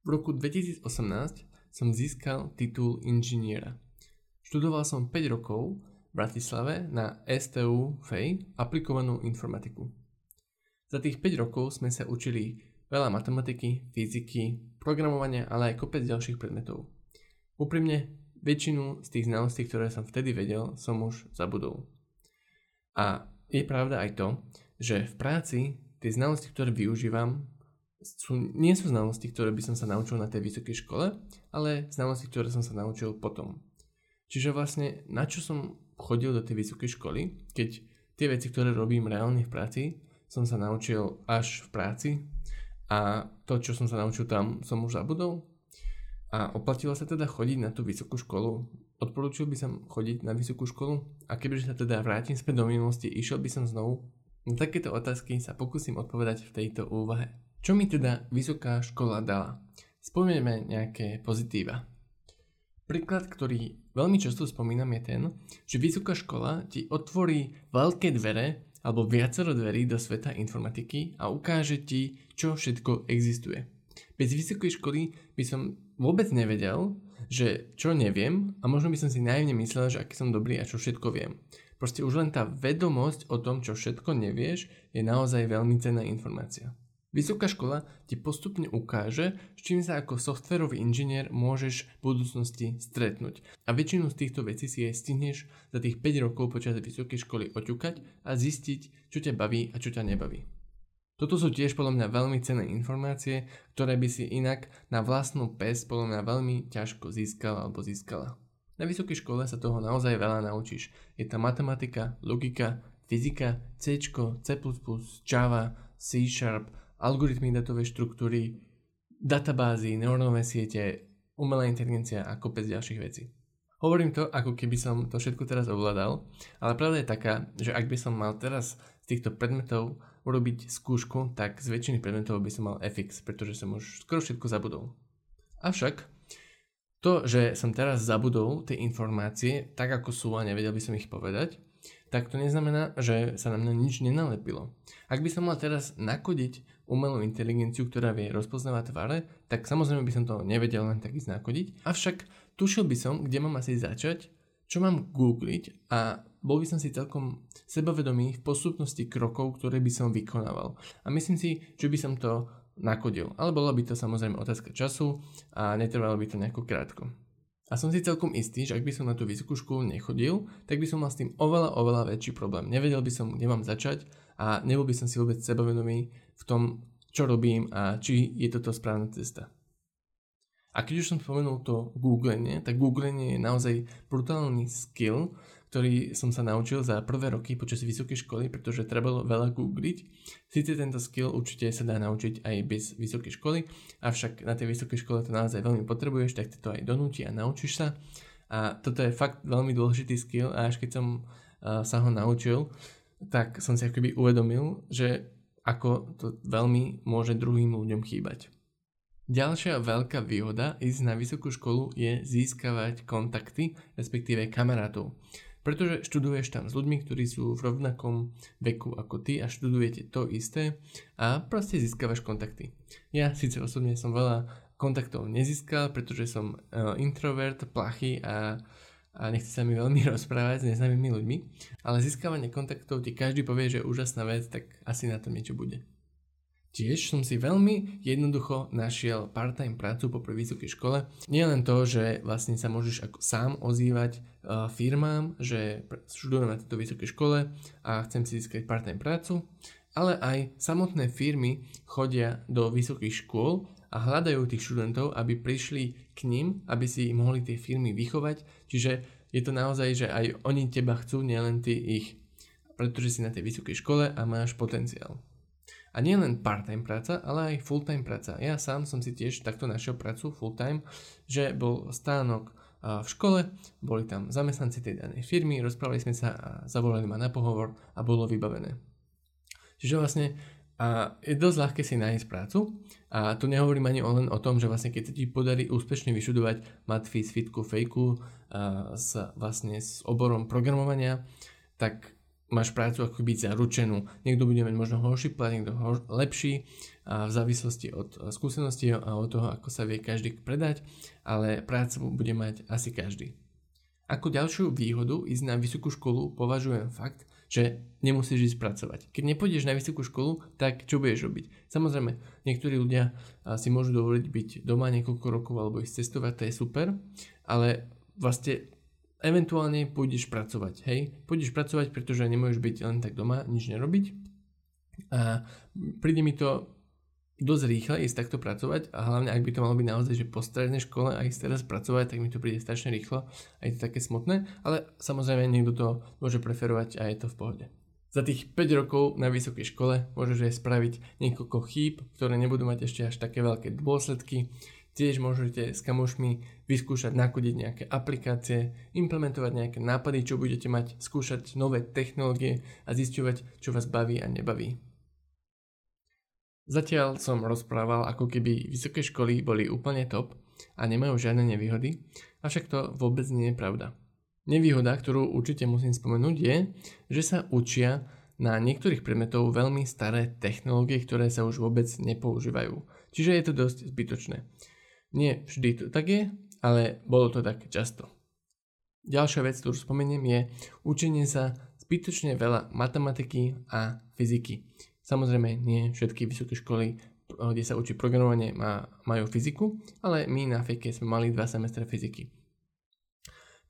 V roku 2018 som získal titul inžiniera. Študoval som 5 rokov v Bratislave na STU FEI aplikovanú informatiku. Za tých 5 rokov sme sa učili veľa matematiky, fyziky, programovania, ale aj kopec ďalších predmetov. Úprimne, väčšinu z tých znalostí, ktoré som vtedy vedel, som už zabudol. A je pravda aj to, že v práci tie znalosti, ktoré využívam, sú, nie sú znalosti, ktoré by som sa naučil na tej vysokej škole, ale znalosti, ktoré som sa naučil potom. Čiže vlastne na čo som chodil do tej vysokej školy, keď tie veci, ktoré robím reálne v práci, som sa naučil až v práci a to, čo som sa naučil tam, som už zabudol. A oplatilo sa teda chodiť na tú vysokú školu? Odporúčil by som chodiť na vysokú školu? A kebyže sa teda vrátim späť do minulosti, išiel by som znovu? Na takéto otázky sa pokúsim odpovedať v tejto úvahe. Čo mi teda vysoká škola dala? Spomenieme nejaké pozitíva. Príklad, ktorý veľmi často spomínam je ten, že vysoká škola ti otvorí veľké dvere alebo viacero dverí do sveta informatiky a ukáže ti, čo všetko existuje. Bez vysokej školy by som vôbec nevedel, že čo neviem a možno by som si naivne myslel, že aký som dobrý a čo všetko viem. Proste už len tá vedomosť o tom, čo všetko nevieš, je naozaj veľmi cenná informácia. Vysoká škola ti postupne ukáže, s čím sa ako softverový inžinier môžeš v budúcnosti stretnúť. A väčšinu z týchto vecí si aj stihneš za tých 5 rokov počas vysokej školy oťukať a zistiť, čo ťa baví a čo ťa nebaví. Toto sú tiež podľa mňa veľmi cenné informácie, ktoré by si inak na vlastnú pes podľa mňa veľmi ťažko získal alebo získala. Na vysokej škole sa toho naozaj veľa naučíš. Je tam matematika, logika, fyzika, C, C++, Java, C Sharp, algoritmy datovej štruktúry, databázy, neurónové siete, umelá inteligencia a kopec ďalších vecí. Hovorím to, ako keby som to všetko teraz ovládal, ale pravda je taká, že ak by som mal teraz z týchto predmetov urobiť skúšku, tak z väčšiny predmetov by som mal FX, pretože som už skoro všetko zabudol. Avšak to, že som teraz zabudol tie informácie tak ako sú a nevedel by som ich povedať, tak to neznamená, že sa na mňa nič nenalepilo. Ak by som mal teraz nakodiť umelú inteligenciu, ktorá vie rozpoznávať tváre, tak samozrejme by som to nevedel len tak ísť nakodiť. Avšak tušil by som, kde mám asi začať, čo mám googliť a bol by som si celkom sebavedomý v postupnosti krokov, ktoré by som vykonával. A myslím si, že by som to nakodil. Ale bola by to samozrejme otázka času a netrvalo by to nejako krátko. A som si celkom istý, že ak by som na tú vysokú školu nechodil, tak by som mal s tým oveľa, oveľa väčší problém. Nevedel by som, kde mám začať a nebol by som si vôbec sebavedomý v tom, čo robím a či je toto správna cesta. A keď už som spomenul to googlenie, tak googlenie je naozaj brutálny skill, ktorý som sa naučil za prvé roky počas vysokej školy, pretože trebalo veľa googliť. Sice tento skill určite sa dá naučiť aj bez vysokej školy, avšak na tej vysokej škole to naozaj veľmi potrebuješ, tak to aj donúti a naučíš sa. A toto je fakt veľmi dôležitý skill a až keď som uh, sa ho naučil, tak som si akoby uvedomil, že ako to veľmi môže druhým ľuďom chýbať. Ďalšia veľká výhoda ísť na vysokú školu je získavať kontakty, respektíve kamarátov pretože študuješ tam s ľuďmi, ktorí sú v rovnakom veku ako ty a študujete to isté a proste získavaš kontakty. Ja síce osobne som veľa kontaktov nezískal, pretože som uh, introvert, plachý a, a nechce sa mi veľmi rozprávať s neznámymi ľuďmi, ale získavanie kontaktov ti každý povie, že je úžasná vec, tak asi na tom niečo bude. Tiež som si veľmi jednoducho našiel part-time prácu po vysokej škole. Nie len to, že vlastne sa môžeš ako sám ozývať uh, firmám, že študujem na tejto vysokej škole a chcem si získať part-time prácu, ale aj samotné firmy chodia do vysokých škôl a hľadajú tých študentov, aby prišli k nim, aby si mohli tie firmy vychovať. Čiže je to naozaj, že aj oni teba chcú, nielen ty ich, pretože si na tej vysokej škole a máš potenciál. A nie len part-time práca, ale aj full-time práca. Ja sám som si tiež takto našiel prácu full-time, že bol stánok v škole, boli tam zamestnanci tej danej firmy, rozprávali sme sa a zavolali ma na pohovor a bolo vybavené. Čiže vlastne a je dosť ľahké si nájsť prácu a tu nehovorím ani len o tom, že vlastne keď sa ti podarí úspešne vyšudovať matfis, fitku, fejku a s, vlastne s oborom programovania, tak máš prácu ako byť zaručenú. Niekto bude mať možno horší plat, niekto hor- lepší, v závislosti od skúsenosti a od toho, ako sa vie každý predať, ale prácu bude mať asi každý. Ako ďalšiu výhodu ísť na vysokú školu považujem fakt, že nemusíš ísť pracovať. Keď nepôjdeš na vysokú školu, tak čo budeš robiť? Samozrejme, niektorí ľudia si môžu dovoliť byť doma niekoľko rokov alebo ísť cestovať, to je super, ale vlastne eventuálne pôjdeš pracovať, hej? Pôjdeš pracovať, pretože nemôžeš byť len tak doma, nič nerobiť. A príde mi to dosť rýchle ísť takto pracovať a hlavne ak by to malo byť naozaj, že po strednej škole a ísť teraz pracovať, tak mi to príde strašne rýchlo a je to také smutné, ale samozrejme niekto to môže preferovať a je to v pohode. Za tých 5 rokov na vysokej škole môžeš aj spraviť niekoľko chýb, ktoré nebudú mať ešte až také veľké dôsledky. Tiež môžete s kamošmi vyskúšať nakodiť nejaké aplikácie, implementovať nejaké nápady, čo budete mať, skúšať nové technológie a zisťovať, čo vás baví a nebaví. Zatiaľ som rozprával, ako keby vysoké školy boli úplne top a nemajú žiadne nevýhody, avšak to vôbec nie je pravda. Nevýhoda, ktorú určite musím spomenúť, je, že sa učia na niektorých predmetov veľmi staré technológie, ktoré sa už vôbec nepoužívajú. Čiže je to dosť zbytočné. Nie vždy to tak je, ale bolo to tak často. Ďalšia vec, ktorú spomeniem, je učenie sa zbytočne veľa matematiky a fyziky. Samozrejme, nie všetky vysoké školy, kde sa učí programovanie, majú fyziku, ale my na fejke sme mali dva semestre fyziky.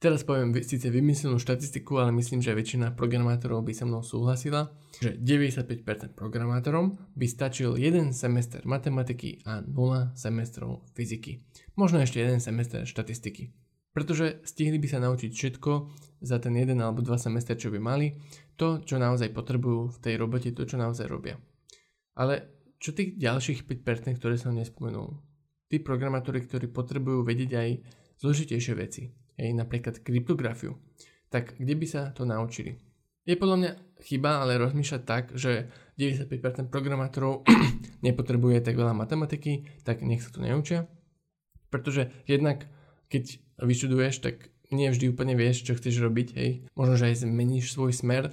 Teraz poviem síce vymyslenú štatistiku, ale myslím, že väčšina programátorov by sa mnou súhlasila, že 95% programátorom by stačil jeden semester matematiky a 0 semestrov fyziky. Možno ešte jeden semester štatistiky. Pretože stihli by sa naučiť všetko za ten jeden alebo dva semestre, čo by mali to, čo naozaj potrebujú v tej robote, to, čo naozaj robia. Ale čo tých ďalších 5%, ktoré som nespomenul? Tí programátori, ktorí potrebujú vedieť aj zložitejšie veci, aj napríklad kryptografiu, tak kde by sa to naučili? Je podľa mňa chyba ale rozmýšľať tak, že 95% programátorov nepotrebuje tak veľa matematiky, tak nech sa to neučia. Pretože jednak keď vyštuduješ, tak nie vždy úplne vieš, čo chceš robiť, hej. Možno, že aj zmeníš svoj smer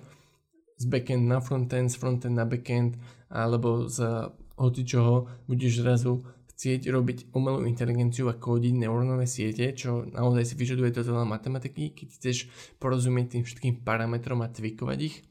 z backend na frontend, z frontend na backend, alebo z hoci čoho budeš zrazu chcieť robiť umelú inteligenciu a kódiť neurónové siete, čo naozaj si vyžaduje to veľa matematiky, keď chceš porozumieť tým všetkým parametrom a tvikovať ich.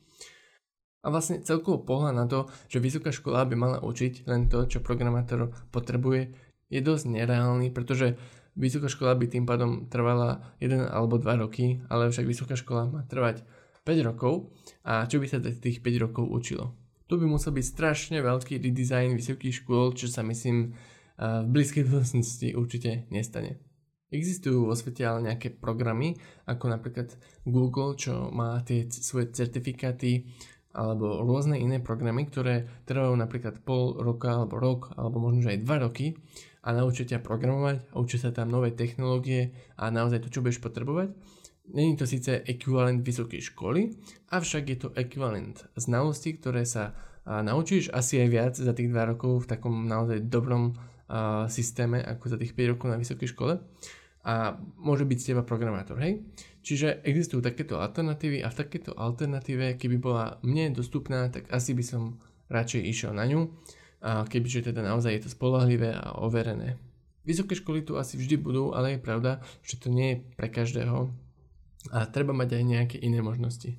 A vlastne celkovo pohľad na to, že vysoká škola by mala učiť len to, čo programátor potrebuje, je dosť nereálny, pretože vysoká škola by tým pádom trvala 1 alebo 2 roky, ale však vysoká škola má trvať 5 rokov a čo by sa tých 5 rokov učilo. Tu by musel byť strašne veľký redesign vysokých škôl, čo sa myslím v blízkej budúcnosti určite nestane. Existujú vo svete ale nejaké programy, ako napríklad Google, čo má tie svoje certifikáty, alebo rôzne iné programy, ktoré trvajú napríklad pol roka, alebo rok, alebo možno aj dva roky a naučia ťa programovať učia sa tam nové technológie a naozaj to, čo budeš potrebovať Není to síce ekvivalent vysokej školy, avšak je to ekvivalent znalostí, ktoré sa naučíš asi aj viac za tých 2 rokov v takom naozaj dobrom a, systéme ako za tých 5 rokov na vysokej škole a môže byť z teba programátor, hej? Čiže existujú takéto alternatívy a v takéto alternatíve, keby bola mne dostupná, tak asi by som radšej išiel na ňu, a kebyže teda naozaj je to spolahlivé a overené. Vysoké školy tu asi vždy budú, ale je pravda, že to nie je pre každého a treba mať aj nejaké iné možnosti.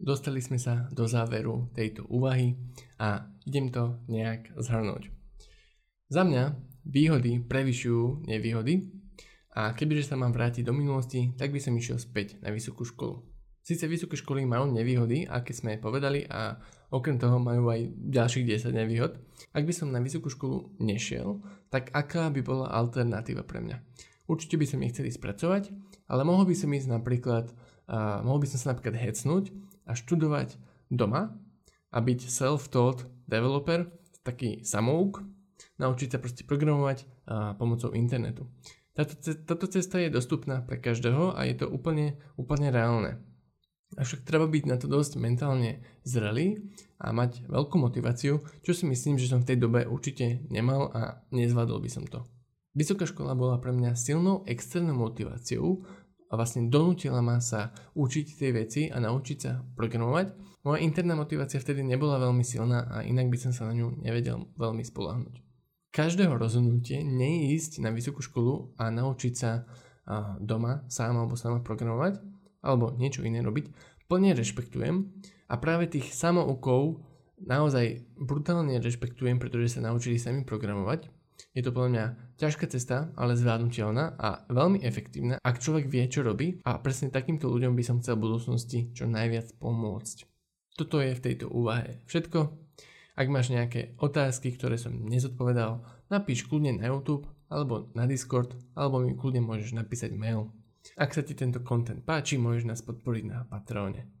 Dostali sme sa do záveru tejto úvahy a idem to nejak zhrnúť. Za mňa výhody prevyšujú nevýhody a kebyže sa mám vrátiť do minulosti, tak by som išiel späť na vysokú školu. Sice vysoké školy majú nevýhody, aké sme povedali a okrem toho majú aj ďalších 10 nevýhod. Ak by som na vysokú školu nešiel, tak aká by bola alternatíva pre mňa? Určite by som nechcel ísť pracovať, ale mohol by som ísť napríklad, uh, mohol by som sa napríklad hecnúť a študovať doma a byť self-taught developer, taký samouk, naučiť sa proste programovať uh, pomocou internetu. Táto, táto cesta je dostupná pre každého a je to úplne, úplne reálne. Avšak treba byť na to dosť mentálne zrelý a mať veľkú motiváciu, čo si myslím, že som v tej dobe určite nemal a nezvládol by som to. Vysoká škola bola pre mňa silnou externou motiváciou a vlastne donútila ma sa učiť tie veci a naučiť sa programovať Moja interná motivácia vtedy nebola veľmi silná a inak by som sa na ňu nevedel veľmi spolahnuť. Každého rozhodnutie neísť na vysokú školu a naučiť sa doma sám alebo sama programovať alebo niečo iné robiť, plne rešpektujem a práve tých samoukov naozaj brutálne rešpektujem, pretože sa naučili sami programovať. Je to podľa mňa ťažká cesta, ale zvládnutelná a veľmi efektívna, ak človek vie, čo robí a presne takýmto ľuďom by som chcel v budúcnosti čo najviac pomôcť. Toto je v tejto úvahe všetko. Ak máš nejaké otázky, ktoré som nezodpovedal, napíš kľudne na YouTube alebo na Discord, alebo mi kľudne môžeš napísať mail. Ak sa ti tento content páči, môžeš nás podporiť na Patreone.